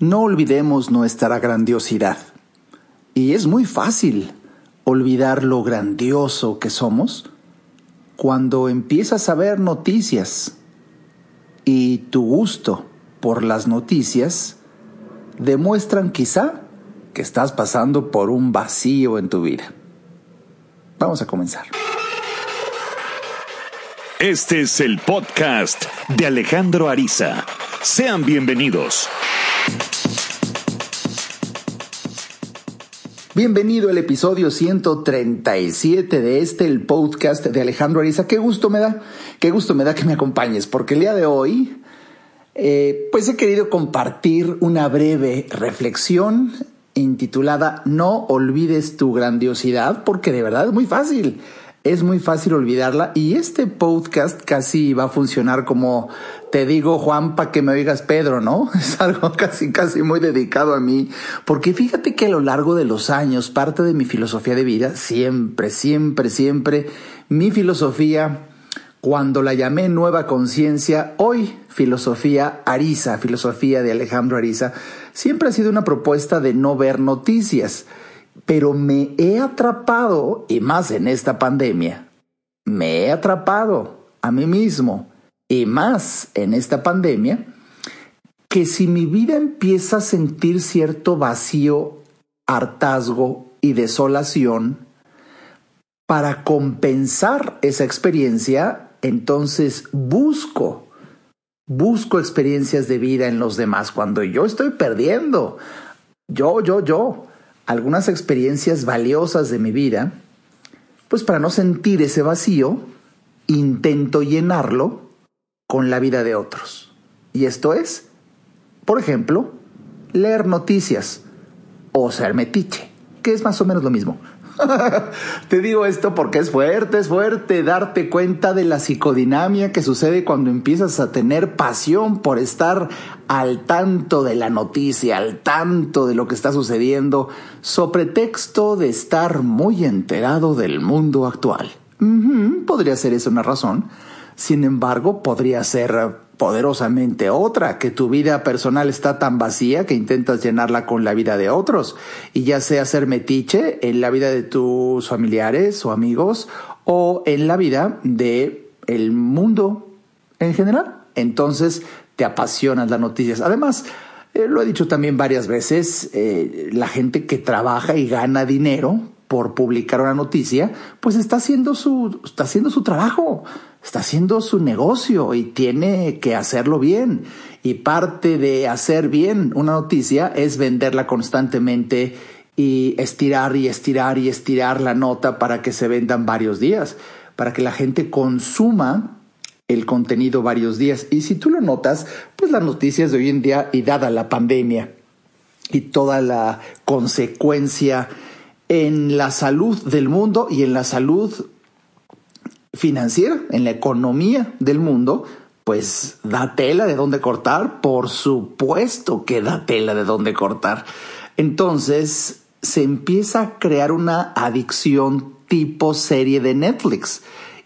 No olvidemos nuestra grandiosidad. Y es muy fácil olvidar lo grandioso que somos cuando empiezas a ver noticias y tu gusto por las noticias demuestran quizá que estás pasando por un vacío en tu vida. Vamos a comenzar. Este es el podcast de Alejandro Ariza. Sean bienvenidos. Bienvenido al episodio 137 de este, el podcast de Alejandro Ariza. Qué gusto me da, qué gusto me da que me acompañes, porque el día de hoy, eh, pues he querido compartir una breve reflexión intitulada No olvides tu grandiosidad, porque de verdad es muy fácil es muy fácil olvidarla y este podcast casi va a funcionar como te digo Juan para que me oigas Pedro, ¿no? Es algo casi casi muy dedicado a mí, porque fíjate que a lo largo de los años parte de mi filosofía de vida, siempre, siempre, siempre, mi filosofía cuando la llamé nueva conciencia, hoy filosofía Ariza, filosofía de Alejandro Ariza, siempre ha sido una propuesta de no ver noticias pero me he atrapado, y más en esta pandemia, me he atrapado a mí mismo, y más en esta pandemia, que si mi vida empieza a sentir cierto vacío, hartazgo y desolación, para compensar esa experiencia, entonces busco, busco experiencias de vida en los demás cuando yo estoy perdiendo. Yo, yo, yo algunas experiencias valiosas de mi vida, pues para no sentir ese vacío, intento llenarlo con la vida de otros. Y esto es, por ejemplo, leer noticias o ser metiche, que es más o menos lo mismo. Te digo esto porque es fuerte, es fuerte darte cuenta de la psicodinamia que sucede cuando empiezas a tener pasión por estar al tanto de la noticia, al tanto de lo que está sucediendo, sobre texto de estar muy enterado del mundo actual. podría ser eso una razón. Sin embargo, podría ser poderosamente otra, que tu vida personal está tan vacía que intentas llenarla con la vida de otros, y ya sea ser metiche en la vida de tus familiares o amigos o en la vida de el mundo en general. Entonces te apasionan las noticias. Además, eh, lo he dicho también varias veces, eh, la gente que trabaja y gana dinero por publicar una noticia, pues está haciendo su, está haciendo su trabajo está haciendo su negocio y tiene que hacerlo bien. Y parte de hacer bien una noticia es venderla constantemente y estirar y estirar y estirar la nota para que se vendan varios días, para que la gente consuma el contenido varios días. Y si tú lo notas, pues las noticias de hoy en día y dada la pandemia y toda la consecuencia en la salud del mundo y en la salud financiera, en la economía del mundo, pues da tela de dónde cortar, por supuesto que da tela de dónde cortar. Entonces se empieza a crear una adicción tipo serie de Netflix.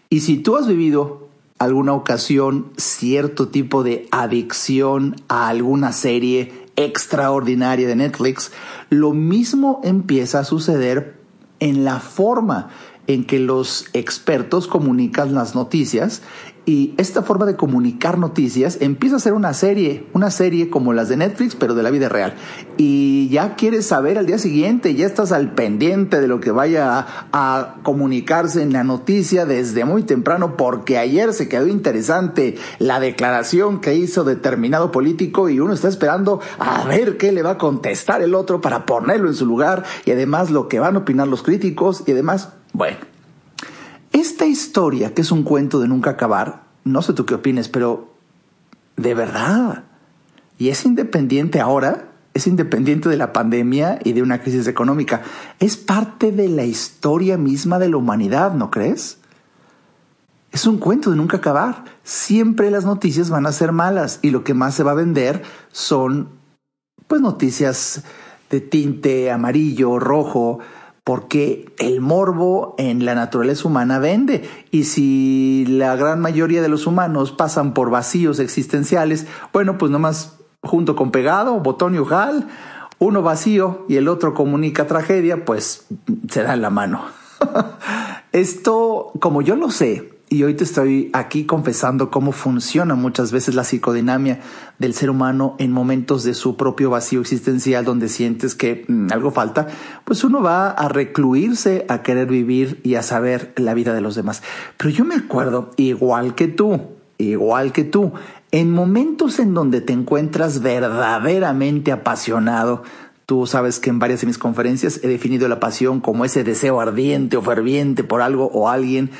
Y si tú has vivido alguna ocasión cierto tipo de adicción a alguna serie extraordinaria de Netflix, lo mismo empieza a suceder en la forma en que los expertos comunican las noticias y esta forma de comunicar noticias empieza a ser una serie, una serie como las de Netflix, pero de la vida real. Y ya quieres saber al día siguiente, ya estás al pendiente de lo que vaya a, comunicarse en la noticia desde muy temprano, porque ayer se quedó interesante la declaración que hizo determinado político y uno está esperando a ver qué le va a contestar el otro para ponerlo en su lugar y además lo que van a opinar los críticos y además bueno, esta historia, que es un cuento de nunca acabar, no sé tú qué opines, pero de verdad, y es independiente ahora, es independiente de la pandemia y de una crisis económica, es parte de la historia misma de la humanidad, ¿no crees? Es un cuento de nunca acabar. Siempre las noticias van a ser malas y lo que más se va a vender son pues noticias de tinte amarillo, rojo, porque el morbo en la naturaleza humana vende. Y si la gran mayoría de los humanos pasan por vacíos existenciales, bueno, pues nomás junto con pegado, botón y ojal, uno vacío y el otro comunica tragedia, pues se da la mano. Esto, como yo lo sé, y hoy te estoy aquí confesando cómo funciona muchas veces la psicodinamia del ser humano en momentos de su propio vacío existencial donde sientes que mm, algo falta, pues uno va a recluirse a querer vivir y a saber la vida de los demás. Pero yo me acuerdo, igual que tú, igual que tú, en momentos en donde te encuentras verdaderamente apasionado, Tú sabes que en varias de mis conferencias he definido la pasión como ese deseo ardiente o ferviente por algo o alguien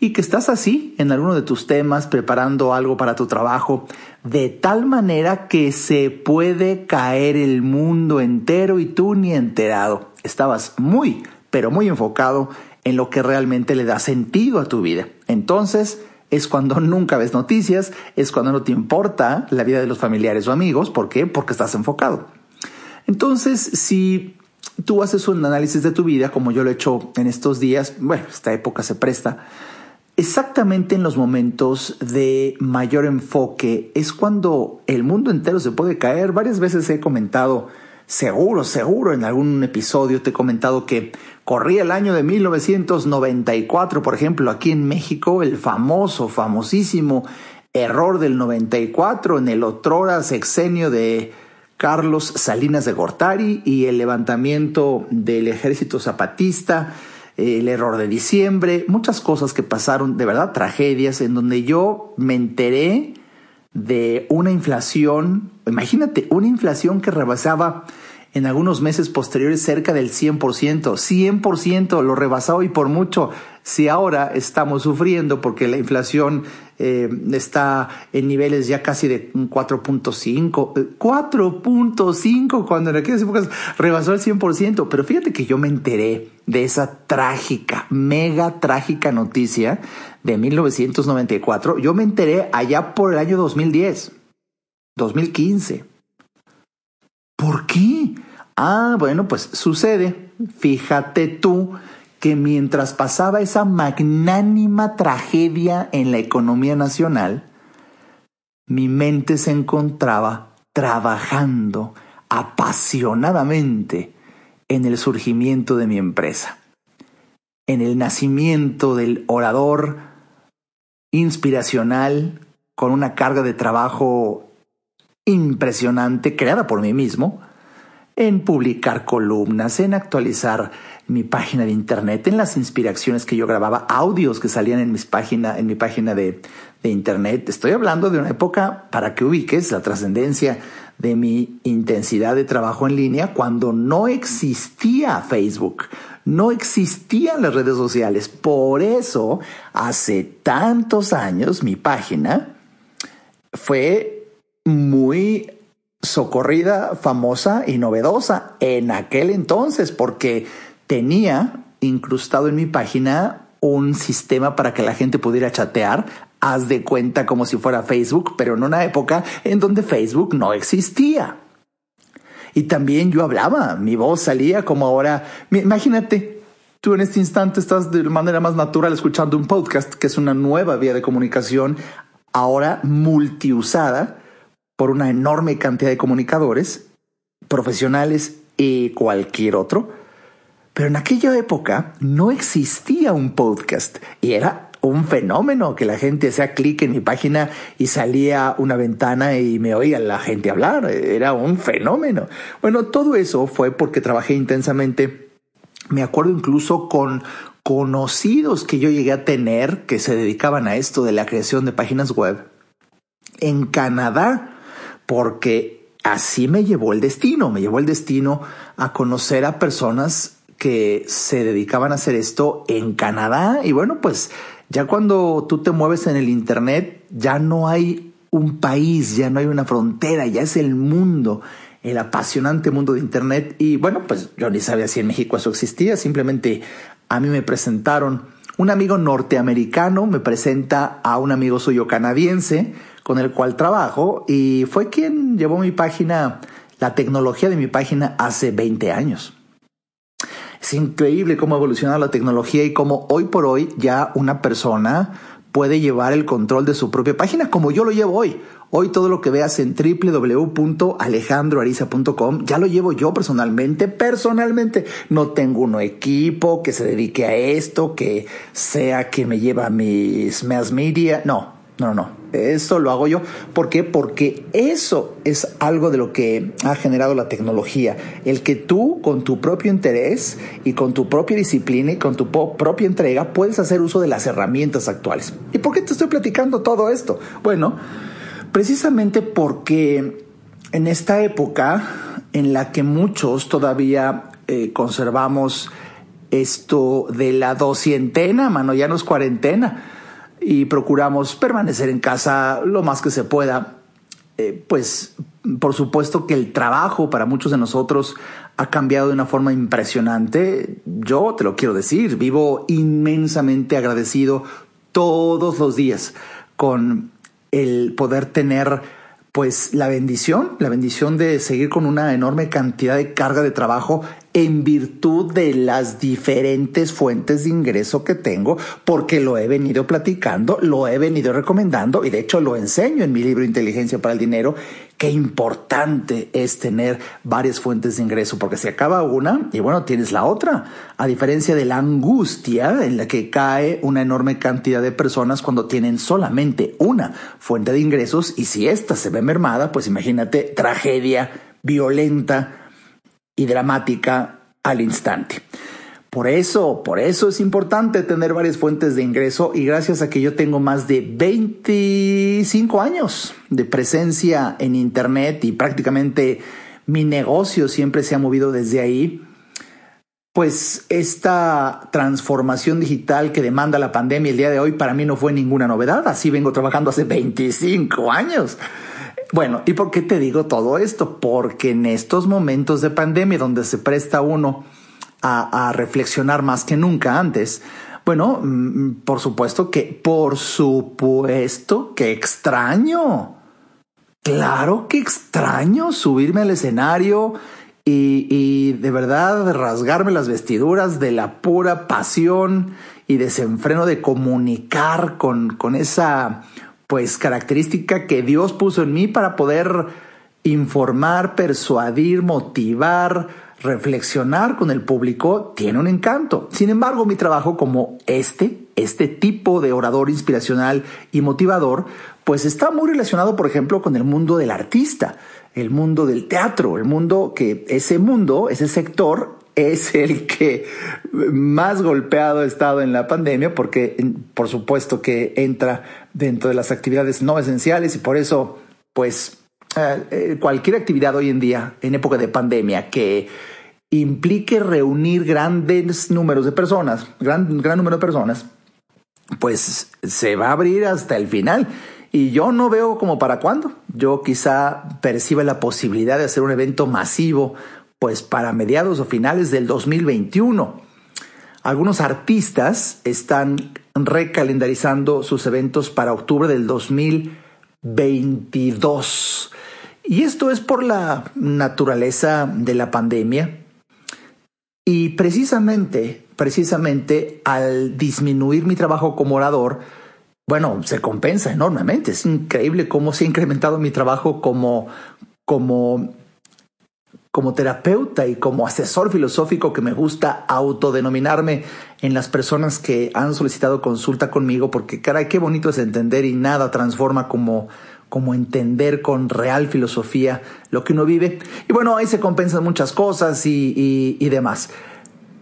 y que estás así en alguno de tus temas preparando algo para tu trabajo, de tal manera que se puede caer el mundo entero y tú ni enterado. Estabas muy, pero muy enfocado en lo que realmente le da sentido a tu vida. Entonces, es cuando nunca ves noticias, es cuando no te importa la vida de los familiares o amigos. ¿Por qué? Porque estás enfocado. Entonces, si tú haces un análisis de tu vida, como yo lo he hecho en estos días, bueno, esta época se presta, Exactamente en los momentos de mayor enfoque es cuando el mundo entero se puede caer. Varias veces he comentado, seguro, seguro, en algún episodio te he comentado que corría el año de 1994, por ejemplo, aquí en México, el famoso, famosísimo error del 94 en el otrora sexenio de Carlos Salinas de Gortari y el levantamiento del ejército zapatista el error de diciembre, muchas cosas que pasaron, de verdad, tragedias, en donde yo me enteré de una inflación, imagínate, una inflación que rebasaba en algunos meses posteriores cerca del 100%, 100% lo rebasaba y por mucho, si ahora estamos sufriendo porque la inflación eh, está en niveles ya casi de 4.5, 4.5 eh, cuando en aquellas épocas rebasó el 100%, pero fíjate que yo me enteré de esa trágica, mega trágica noticia de 1994, yo me enteré allá por el año 2010, 2015. ¿Por qué? Ah, bueno, pues sucede, fíjate tú, que mientras pasaba esa magnánima tragedia en la economía nacional, mi mente se encontraba trabajando apasionadamente en el surgimiento de mi empresa, en el nacimiento del orador inspiracional con una carga de trabajo impresionante creada por mí mismo, en publicar columnas, en actualizar mi página de internet, en las inspiraciones que yo grababa, audios que salían en, mis página, en mi página de, de internet. Estoy hablando de una época para que ubiques la trascendencia de mi intensidad de trabajo en línea cuando no existía Facebook, no existían las redes sociales. Por eso, hace tantos años, mi página fue muy socorrida, famosa y novedosa en aquel entonces, porque tenía incrustado en mi página un sistema para que la gente pudiera chatear, haz de cuenta como si fuera Facebook, pero en una época en donde Facebook no existía. Y también yo hablaba, mi voz salía como ahora, imagínate, tú en este instante estás de manera más natural escuchando un podcast, que es una nueva vía de comunicación, ahora multiusada por una enorme cantidad de comunicadores, profesionales y cualquier otro. Pero en aquella época no existía un podcast y era un fenómeno que la gente hacía clic en mi página y salía una ventana y me oía la gente hablar. Era un fenómeno. Bueno, todo eso fue porque trabajé intensamente. Me acuerdo incluso con conocidos que yo llegué a tener que se dedicaban a esto de la creación de páginas web en Canadá porque así me llevó el destino, me llevó el destino a conocer a personas que se dedicaban a hacer esto en Canadá y bueno, pues ya cuando tú te mueves en el Internet, ya no hay un país, ya no hay una frontera, ya es el mundo, el apasionante mundo de Internet. Y bueno, pues yo ni sabía si en México eso existía, simplemente a mí me presentaron. Un amigo norteamericano me presenta a un amigo suyo canadiense, con el cual trabajo y fue quien llevó mi página, la tecnología de mi página hace 20 años. Es increíble cómo ha evolucionado la tecnología y cómo hoy por hoy ya una persona puede llevar el control de su propia página como yo lo llevo hoy. Hoy todo lo que veas en www.alejandroariza.com ya lo llevo yo personalmente, personalmente. No tengo un equipo que se dedique a esto, que sea que me lleva mis mass media. No, no, no. Eso lo hago yo. ¿Por qué? Porque eso es algo de lo que ha generado la tecnología. El que tú, con tu propio interés y con tu propia disciplina y con tu propia entrega, puedes hacer uso de las herramientas actuales. ¿Y por qué te estoy platicando todo esto? Bueno, Precisamente porque en esta época en la que muchos todavía eh, conservamos esto de la doscientena, mano, ya no es cuarentena, y procuramos permanecer en casa lo más que se pueda, eh, pues por supuesto que el trabajo para muchos de nosotros ha cambiado de una forma impresionante. Yo te lo quiero decir, vivo inmensamente agradecido todos los días con el poder tener pues la bendición, la bendición de seguir con una enorme cantidad de carga de trabajo en virtud de las diferentes fuentes de ingreso que tengo, porque lo he venido platicando, lo he venido recomendando y de hecho lo enseño en mi libro Inteligencia para el Dinero Qué importante es tener varias fuentes de ingreso, porque se acaba una y bueno, tienes la otra. A diferencia de la angustia en la que cae una enorme cantidad de personas cuando tienen solamente una fuente de ingresos y si ésta se ve mermada, pues imagínate tragedia violenta y dramática al instante. Por eso, por eso es importante tener varias fuentes de ingreso y gracias a que yo tengo más de 25 años de presencia en Internet y prácticamente mi negocio siempre se ha movido desde ahí, pues esta transformación digital que demanda la pandemia el día de hoy para mí no fue ninguna novedad, así vengo trabajando hace 25 años. Bueno, ¿y por qué te digo todo esto? Porque en estos momentos de pandemia donde se presta uno a, reflexionar más que nunca antes. Bueno, mm, por supuesto que, por supuesto que extraño. Claro que extraño subirme al escenario y, y, de verdad rasgarme las vestiduras de la pura pasión y desenfreno de comunicar con, con esa pues característica que Dios puso en mí para poder informar, persuadir, motivar, reflexionar con el público tiene un encanto. Sin embargo, mi trabajo como este, este tipo de orador inspiracional y motivador, pues está muy relacionado, por ejemplo, con el mundo del artista, el mundo del teatro, el mundo que ese mundo, ese sector es el que más golpeado ha estado en la pandemia porque por supuesto que entra dentro de las actividades no esenciales y por eso pues eh, eh, cualquier actividad hoy en día, en época de pandemia, que implique reunir grandes números de personas, gran, gran número de personas, pues se va a abrir hasta el final. Y yo no veo como para cuándo. Yo quizá perciba la posibilidad de hacer un evento masivo, pues para mediados o finales del 2021. Algunos artistas están recalendarizando sus eventos para octubre del 2022. Y esto es por la naturaleza de la pandemia. Y precisamente, precisamente al disminuir mi trabajo como orador, bueno, se compensa enormemente. Es increíble cómo se ha incrementado mi trabajo como, como, como terapeuta y como asesor filosófico que me gusta autodenominarme en las personas que han solicitado consulta conmigo, porque caray, qué bonito es entender y nada transforma como como entender con real filosofía lo que uno vive. Y bueno, ahí se compensan muchas cosas y, y, demás.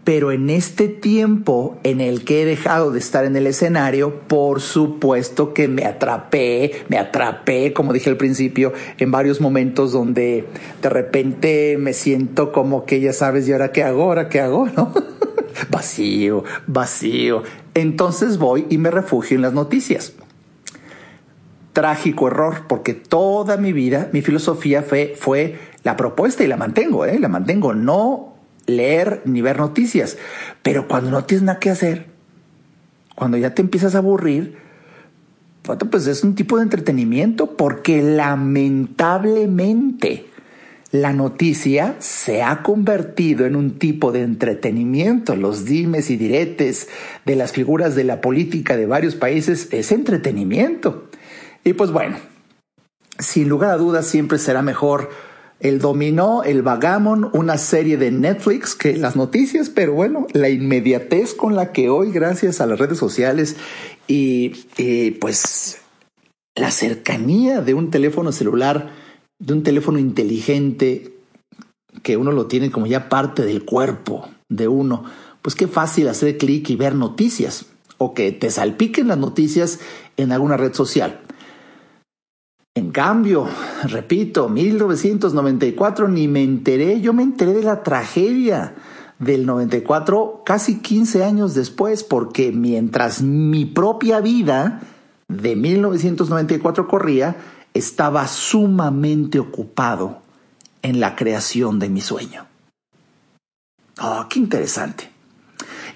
Pero en este tiempo en el que he dejado de estar en el escenario, por supuesto que me atrapé, me atrapé, como dije al principio, en varios momentos donde de repente me siento como que ya sabes, ¿y ahora qué hago? ¿Ahora qué hago? ¿No? vacío, vacío. Entonces voy y me refugio en las noticias trágico error, porque toda mi vida, mi filosofía fue, fue la propuesta y la mantengo, ¿eh? la mantengo, no leer ni ver noticias. Pero cuando no tienes nada que hacer, cuando ya te empiezas a aburrir, pues es un tipo de entretenimiento porque lamentablemente, la noticia se ha convertido en un tipo de entretenimiento. Los dimes y diretes de las figuras de la política de varios países es entretenimiento. Y pues bueno, sin lugar a dudas siempre será mejor el dominó, el vagamon, una serie de Netflix que las noticias, pero bueno, la inmediatez con la que hoy, gracias a las redes sociales y, y pues la cercanía de un teléfono celular, de un teléfono inteligente que uno lo tiene como ya parte del cuerpo de uno, pues qué fácil hacer clic y ver noticias o que te salpiquen las noticias en alguna red social. En cambio, repito, 1994 ni me enteré, yo me enteré de la tragedia del 94 casi 15 años después, porque mientras mi propia vida de 1994 corría, estaba sumamente ocupado en la creación de mi sueño. Oh, qué interesante.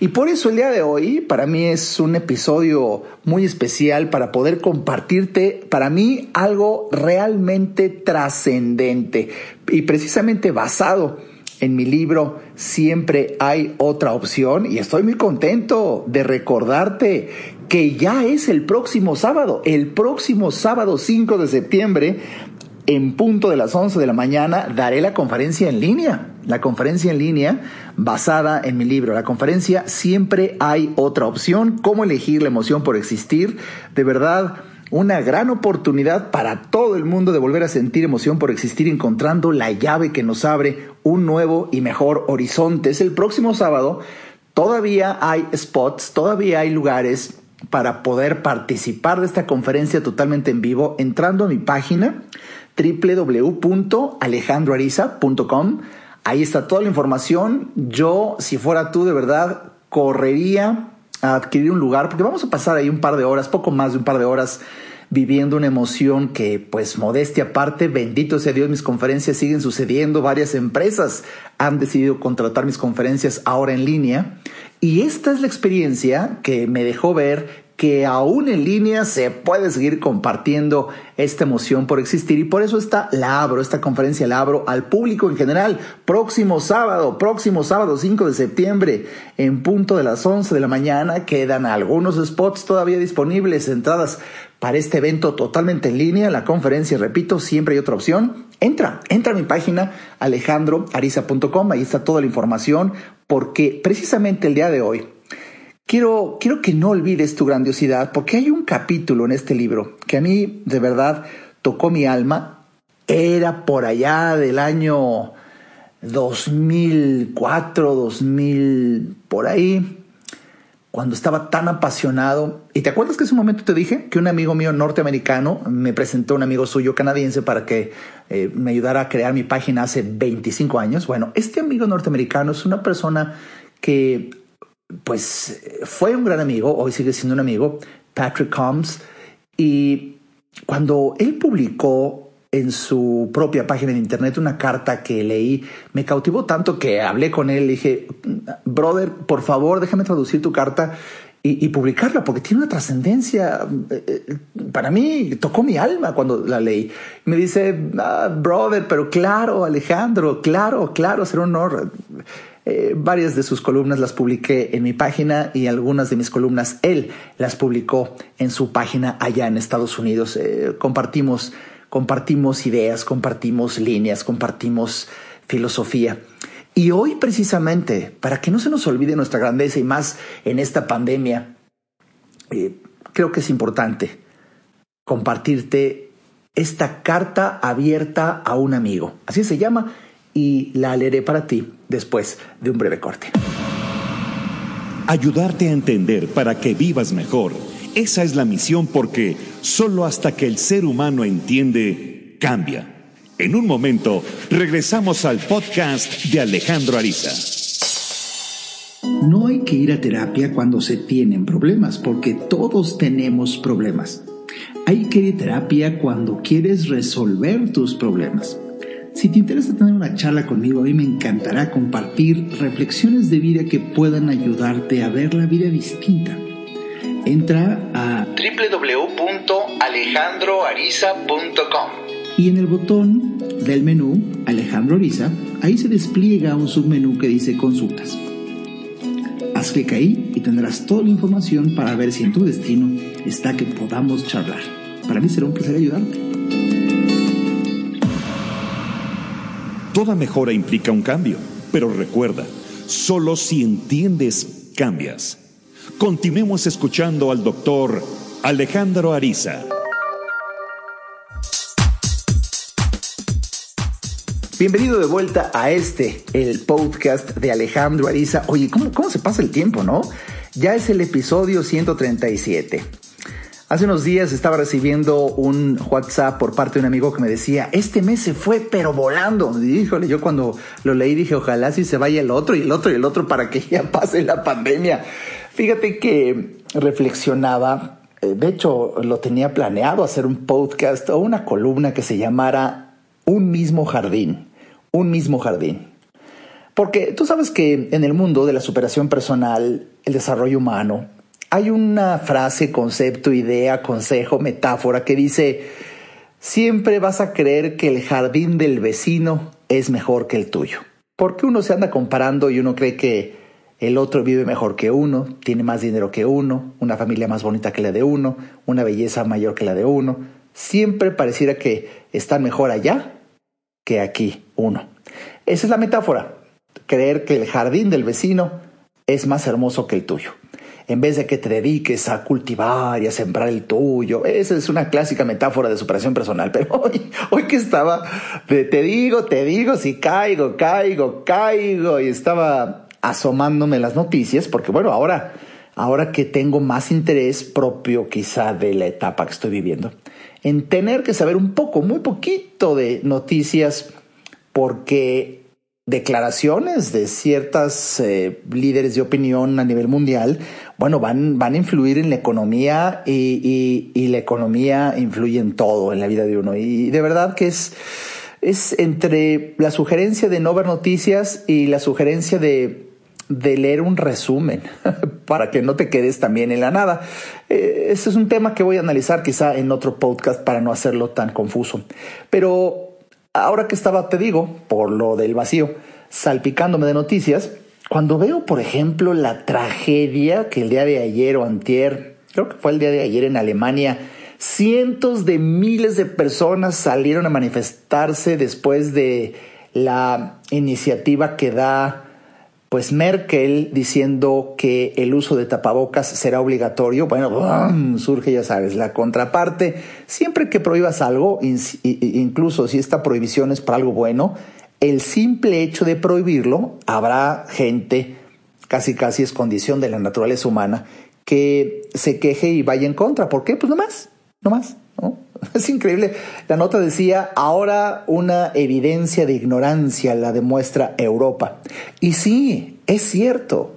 Y por eso el día de hoy para mí es un episodio muy especial para poder compartirte para mí algo realmente trascendente. Y precisamente basado en mi libro Siempre hay otra opción. Y estoy muy contento de recordarte que ya es el próximo sábado, el próximo sábado 5 de septiembre, en punto de las 11 de la mañana, daré la conferencia en línea. La conferencia en línea basada en mi libro. La conferencia Siempre hay otra opción, cómo elegir la emoción por existir. De verdad, una gran oportunidad para todo el mundo de volver a sentir emoción por existir encontrando la llave que nos abre un nuevo y mejor horizonte. Es el próximo sábado. Todavía hay spots, todavía hay lugares para poder participar de esta conferencia totalmente en vivo entrando a mi página www.alejandroariza.com. Ahí está toda la información. Yo, si fuera tú, de verdad, correría a adquirir un lugar, porque vamos a pasar ahí un par de horas, poco más de un par de horas, viviendo una emoción que, pues, modestia aparte, bendito sea Dios, mis conferencias siguen sucediendo, varias empresas han decidido contratar mis conferencias ahora en línea, y esta es la experiencia que me dejó ver que aún en línea se puede seguir compartiendo esta emoción por existir y por eso esta la abro, esta conferencia la abro al público en general. Próximo sábado, próximo sábado 5 de septiembre, en punto de las 11 de la mañana, quedan algunos spots todavía disponibles, entradas para este evento totalmente en línea, la conferencia, repito, siempre hay otra opción. Entra, entra a mi página alejandroariza.com, ahí está toda la información, porque precisamente el día de hoy Quiero, quiero que no olvides tu grandiosidad porque hay un capítulo en este libro que a mí de verdad tocó mi alma. Era por allá del año 2004, 2000, por ahí, cuando estaba tan apasionado. ¿Y te acuerdas que ese momento te dije que un amigo mío norteamericano me presentó un amigo suyo canadiense para que eh, me ayudara a crear mi página hace 25 años? Bueno, este amigo norteamericano es una persona que pues fue un gran amigo, hoy sigue siendo un amigo, Patrick Combs, y cuando él publicó en su propia página de internet una carta que leí, me cautivó tanto que hablé con él, le dije, brother, por favor, déjame traducir tu carta y, publicarla, porque tiene una trascendencia. Eh, para mí tocó mi alma cuando la leí. Me dice, ah, brother, pero claro, Alejandro, claro, claro, será un honor. Eh, varias de sus columnas las publiqué en mi página y algunas de mis columnas él las publicó en su página allá en Estados Unidos. Eh, compartimos, compartimos ideas, compartimos líneas, compartimos filosofía. Y hoy precisamente, para que no se nos olvide nuestra grandeza y más en esta pandemia, eh, creo que es importante compartirte esta carta abierta a un amigo. Así se llama y la leeré para ti después de un breve corte. Ayudarte a entender para que vivas mejor. Esa es la misión porque solo hasta que el ser humano entiende, cambia. En un momento, regresamos al podcast de Alejandro Ariza. No hay que ir a terapia cuando se tienen problemas, porque todos tenemos problemas. Hay que ir a terapia cuando quieres resolver tus problemas. Si te interesa tener una charla conmigo, a mí me encantará compartir reflexiones de vida que puedan ayudarte a ver la vida distinta. Entra a www.alejandroariza.com Y en el botón del menú Alejandro Ariza, ahí se despliega un submenú que dice consultas. Haz clic ahí y tendrás toda la información para ver si en tu destino está que podamos charlar. Para mí será un placer ayudarte. Toda mejora implica un cambio, pero recuerda, solo si entiendes, cambias. Continuemos escuchando al doctor Alejandro Ariza. Bienvenido de vuelta a este, el podcast de Alejandro Ariza. Oye, ¿cómo, ¿cómo, se pasa el tiempo, no? Ya es el episodio 137. Hace unos días estaba recibiendo un WhatsApp por parte de un amigo que me decía, este mes se fue pero volando. Y híjole, yo cuando lo leí dije, ojalá si se vaya el otro y el otro y el otro para que ya pase la pandemia. Fíjate que reflexionaba, eh, de hecho lo tenía planeado hacer un podcast o una columna que se llamara Un mismo jardín un mismo jardín. Porque tú sabes que en el mundo de la superación personal, el desarrollo humano, hay una frase, concepto, idea, consejo, metáfora que dice, siempre vas a creer que el jardín del vecino es mejor que el tuyo. Porque uno se anda comparando y uno cree que el otro vive mejor que uno, tiene más dinero que uno, una familia más bonita que la de uno, una belleza mayor que la de uno. Siempre pareciera que están mejor allá que aquí uno. Esa es la metáfora. Creer que el jardín del vecino es más hermoso que el tuyo. En vez de que te dediques a cultivar y a sembrar el tuyo. Esa es una clásica metáfora de superación personal. Pero hoy, hoy que estaba, te digo, te digo, si caigo, caigo, caigo. Y estaba asomándome las noticias, porque bueno, ahora, ahora que tengo más interés propio quizá de la etapa que estoy viviendo, en tener que saber un poco, muy poquito de noticias, porque declaraciones de ciertas eh, líderes de opinión a nivel mundial, bueno, van, van a influir en la economía y, y, la economía influye en todo en la vida de uno. Y de verdad que es, es entre la sugerencia de no ver noticias y la sugerencia de de leer un resumen para que no te quedes también en la nada. Eh, ese es un tema que voy a analizar quizá en otro podcast para no hacerlo tan confuso. Pero ahora que estaba, te digo, por lo del vacío, salpicándome de noticias, cuando veo, por ejemplo, la tragedia que el día de ayer o antier, creo que fue el día de ayer en Alemania, cientos de miles de personas salieron a manifestarse después de la iniciativa que da pues Merkel diciendo que el uso de tapabocas será obligatorio, bueno, surge, ya sabes, la contraparte. Siempre que prohíbas algo, incluso si esta prohibición es para algo bueno, el simple hecho de prohibirlo, habrá gente, casi casi es condición de la naturaleza humana, que se queje y vaya en contra. ¿Por qué? Pues no más, no más. Es increíble. La nota decía, ahora una evidencia de ignorancia la demuestra Europa. Y sí, es cierto.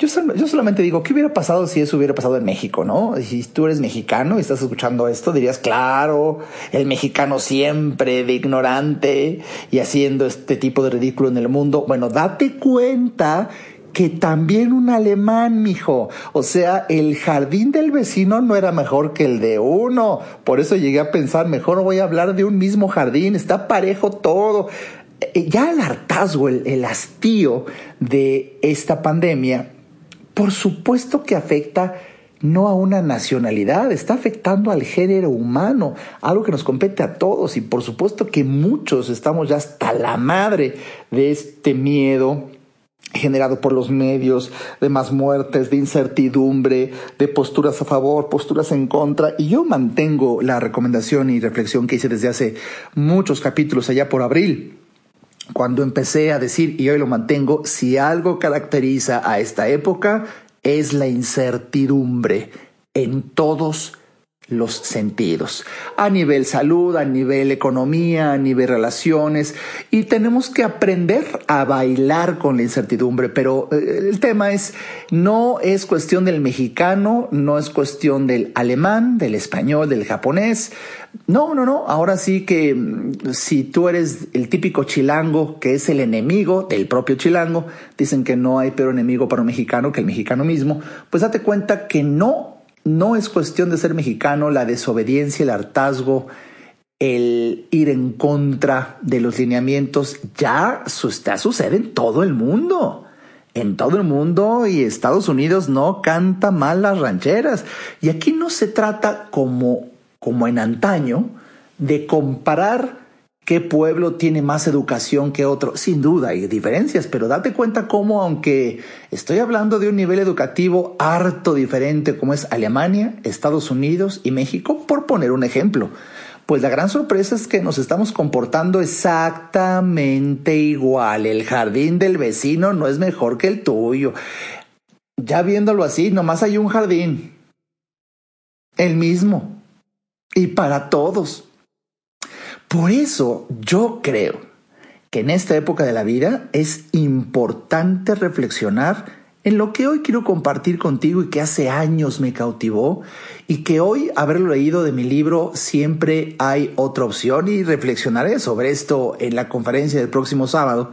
Yo, yo, solamente digo, ¿qué hubiera pasado si eso hubiera pasado en México, no? Si tú eres mexicano y estás escuchando esto, dirías, claro, el mexicano siempre de ignorante y haciendo este tipo de ridículo en el mundo. Bueno, date cuenta que también un alemán, mijo. O sea, el jardín del vecino no era mejor que el de uno. Por eso llegué a pensar, mejor voy a hablar de un mismo jardín, está parejo todo. Eh, ya el hartazgo, el, el hastío de esta pandemia, por supuesto que afecta no a una nacionalidad, está afectando al género humano, algo que nos compete a todos y por supuesto que muchos estamos ya hasta la madre de este miedo, generado por los medios, de más muertes, de incertidumbre, de posturas a favor, posturas en contra. Y yo mantengo la recomendación y reflexión que hice desde hace muchos capítulos allá por abril, cuando empecé a decir, y hoy lo mantengo, si algo caracteriza a esta época es la incertidumbre en todos los sentidos, a nivel salud, a nivel economía, a nivel relaciones, y tenemos que aprender a bailar con la incertidumbre, pero eh, el tema es, no es cuestión del mexicano, no es cuestión del alemán, del español, del japonés, no, no, no, ahora sí que mm, si tú eres el típico chilango que es el enemigo del propio chilango, dicen que no hay peor enemigo para un mexicano que el mexicano mismo, pues date cuenta que no no es cuestión de ser mexicano, la desobediencia, el hartazgo el ir en contra de los lineamientos ya está, sucede en todo el mundo. En todo el mundo y Estados Unidos no canta mal las rancheras. Y aquí no se trata como, como en antaño de comparar qué pueblo tiene más educación que otro. Sin duda hay diferencias, pero date cuenta cómo, aunque estoy hablando de un nivel educativo harto diferente como es Alemania, Estados Unidos y México, por poner un ejemplo, pues la gran sorpresa es que nos estamos comportando exactamente igual. El jardín del vecino no es mejor que el tuyo. Ya viéndolo así, nomás hay un jardín. El mismo. Y para todos. Por eso yo creo que en esta época de la vida es importante reflexionar en lo que hoy quiero compartir contigo y que hace años me cautivó y que hoy haberlo leído de mi libro siempre hay otra opción y reflexionaré sobre esto en la conferencia del próximo sábado,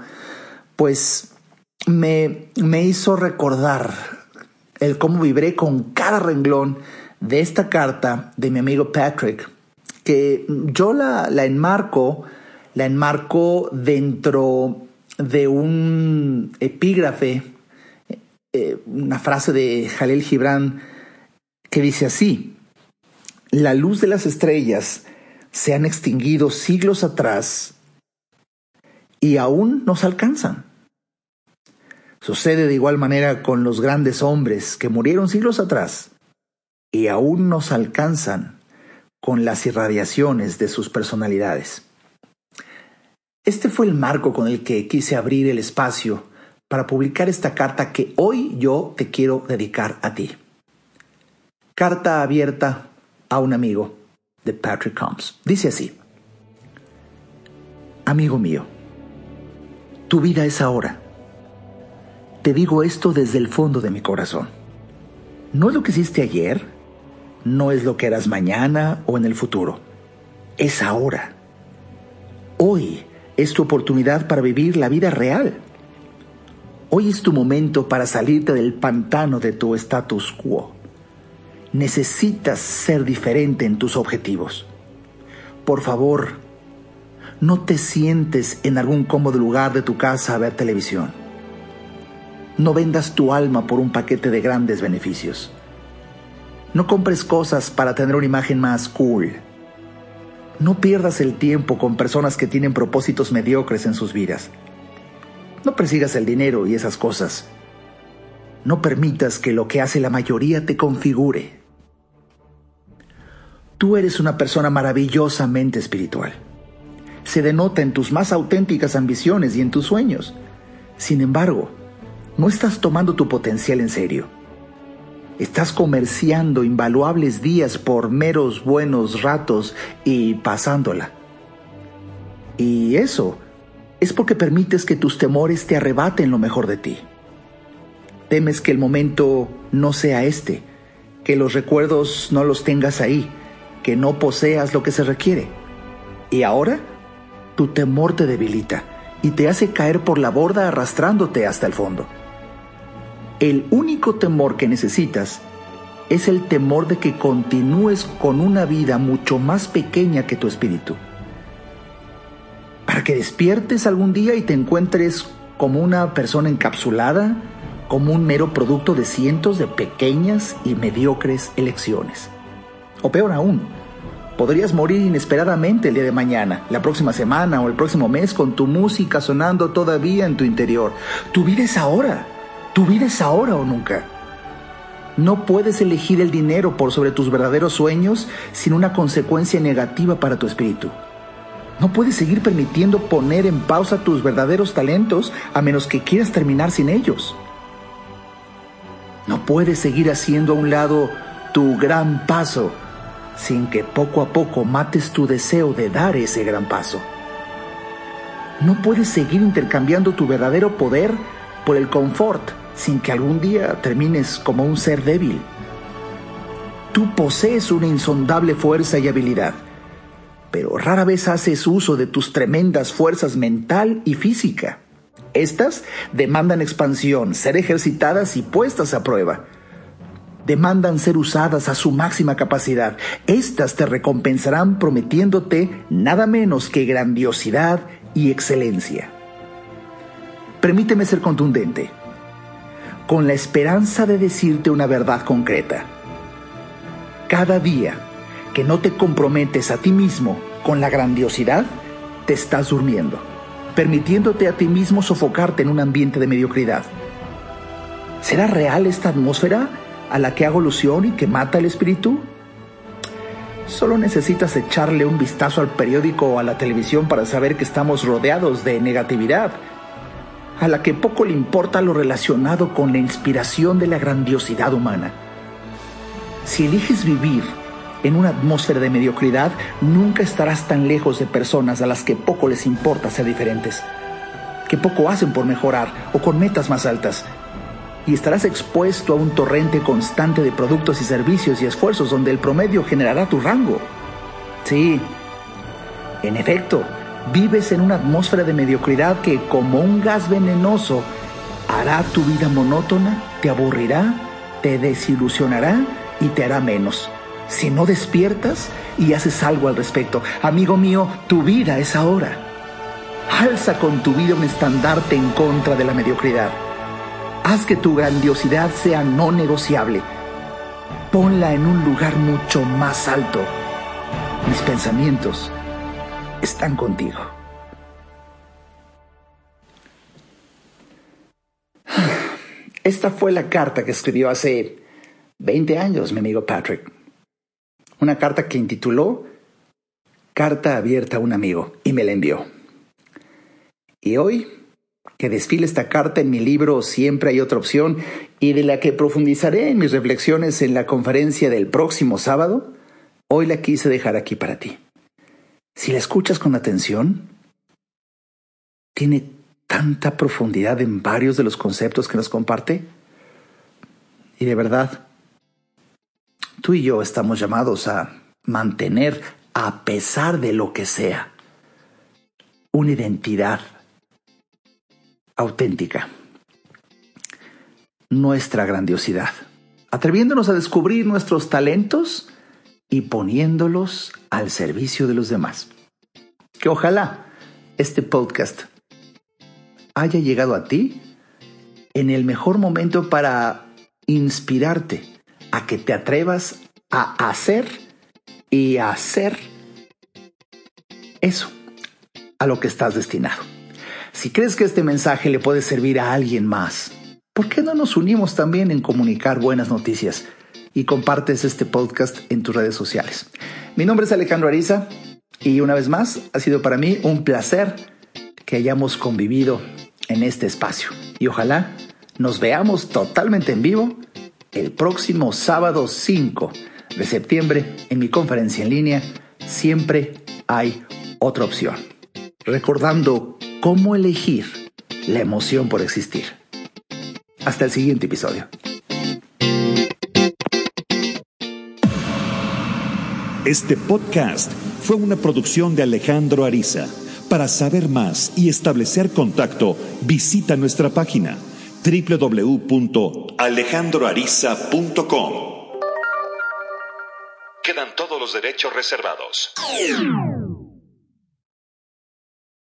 pues me, me hizo recordar el cómo vibré con cada renglón de esta carta de mi amigo Patrick, que yo la, la enmarco, la enmarco dentro de un epígrafe eh, una frase de Jalel Gibran que dice así, la luz de las estrellas se han extinguido siglos atrás y aún nos alcanzan. Sucede de igual manera con los grandes hombres que murieron siglos atrás y aún nos alcanzan con las irradiaciones de sus personalidades. Este fue el marco con el que quise abrir el espacio para publicar esta carta que hoy yo te quiero dedicar a ti. Carta abierta a un amigo de Patrick Combs. Dice así, Amigo mío, tu vida es ahora. Te digo esto desde el fondo de mi corazón. No es lo que hiciste ayer, no es lo que harás mañana o en el futuro. Es ahora. Hoy es tu oportunidad para vivir la vida real Hoy es tu momento para salirte del pantano de tu status quo. Necesitas ser diferente en tus objetivos. Por favor, no te sientes en algún cómodo lugar de tu casa a ver televisión. No vendas tu alma por un paquete de grandes beneficios. No compres cosas para tener una imagen más cool. No pierdas el tiempo con personas que tienen propósitos mediocres en sus vidas. No persigas el dinero y esas cosas. No permitas que lo que hace la mayoría te configure. Tú eres una persona maravillosamente espiritual. Se denota en tus más auténticas ambiciones y en tus sueños. Sin embargo, no estás tomando tu potencial en serio. Estás comerciando invaluables días por meros buenos ratos y pasándola. Y eso es porque permites que tus temores te arrebaten lo mejor de ti. Temes que el momento no sea este, que los recuerdos no los tengas ahí, que no poseas lo que se requiere. Y ahora, tu temor te debilita y te hace caer por la borda arrastrándote hasta el fondo. El único temor que necesitas es el temor de que continúes con una vida mucho más pequeña que tu espíritu para que despiertes algún día y te encuentres como una persona encapsulada, como un mero producto de cientos de pequeñas y mediocres elecciones. O peor aún, podrías morir inesperadamente el día de mañana, la próxima semana o el próximo mes con tu música sonando todavía en tu interior. Tu vida es ahora, tu vida es ahora o nunca. No puedes elegir el dinero por sobre tus verdaderos sueños sin una consecuencia negativa para tu espíritu. No puedes seguir permitiendo poner en pausa tus verdaderos talentos a menos que quieras terminar sin ellos. No puedes seguir haciendo a un lado tu gran paso sin que poco a poco mates tu deseo de dar ese gran paso. No puedes seguir intercambiando tu verdadero poder por el confort sin que algún día termines como un ser débil. Tú posees una insondable fuerza y habilidad pero rara vez haces uso de tus tremendas fuerzas mental y física. Estas demandan expansión, ser ejercitadas y puestas a prueba. demandan ser usadas a su máxima capacidad. Estas te recompensarán prometiéndote nada menos que grandiosidad y excelencia. Permíteme ser contundente, con la esperanza de decirte una verdad concreta. Cada día que no te comprometes a ti mismo con la grandiosidad, te estás durmiendo, permitiéndote a ti mismo sofocarte en un ambiente de mediocridad. ¿Será real esta atmósfera a la que hago alusión y que mata el espíritu? Solo necesitas echarle un vistazo al periódico o a la televisión para saber que estamos rodeados de negatividad, a la que poco le importa lo relacionado con la inspiración de la grandiosidad humana. Si eliges vivir en una atmósfera de mediocridad, nunca estarás tan lejos de personas a las que poco les importa ser diferentes, que poco hacen por mejorar o con metas más altas. Y estarás expuesto a un torrente constante de productos y servicios y esfuerzos donde el promedio generará tu rango. Sí, en efecto, vives en una atmósfera de mediocridad que, como un gas venenoso, hará tu vida monótona, te aburrirá, te desilusionará y te hará menos si no despiertas y haces algo al respecto. Amigo mío, tu vida es ahora. Alza con tu vida un estandarte en contra de la mediocridad. Haz que tu grandiosidad sea no negociable. Ponla en un lugar mucho más alto. Mis pensamientos están contigo. Esta fue la carta que escribió hace 20 años mi amigo Patrick una carta que intituló Carta abierta a un amigo y me la envió. Y hoy, que desfile esta carta en mi libro Siempre hay otra opción y de la que profundizaré en mis reflexiones en la conferencia del próximo sábado, hoy la quise dejar aquí para ti. Si la escuchas con atención, tiene tanta profundidad en varios de los conceptos que nos comparte. Y de verdad, Tú y yo estamos llamados a mantener, a pesar de lo que sea, una identidad auténtica, nuestra grandiosidad, atreviéndonos a descubrir nuestros talentos y poniéndolos al servicio de los demás. Que ojalá este podcast haya llegado a ti en el mejor momento para inspirarte a que te atrevas a hacer y a hacer eso, a lo que estás destinado. Si crees que este mensaje le puede servir a alguien más, ¿por qué no nos unimos también en comunicar buenas noticias y compartes este podcast en tus redes sociales? Mi nombre es Alejandro Ariza y una vez más ha sido para mí un placer que hayamos convivido en este espacio y ojalá nos veamos totalmente en vivo el próximo sábado 5 de septiembre en mi conferencia en línea Siempre hay otra opción. Recordando cómo elegir la emoción por existir. Hasta el siguiente episodio. Este podcast fue una producción de Alejandro Ariza. Para saber más y establecer contacto, visita nuestra página www.alejandroariza.com. Quedan todos los derechos reservados.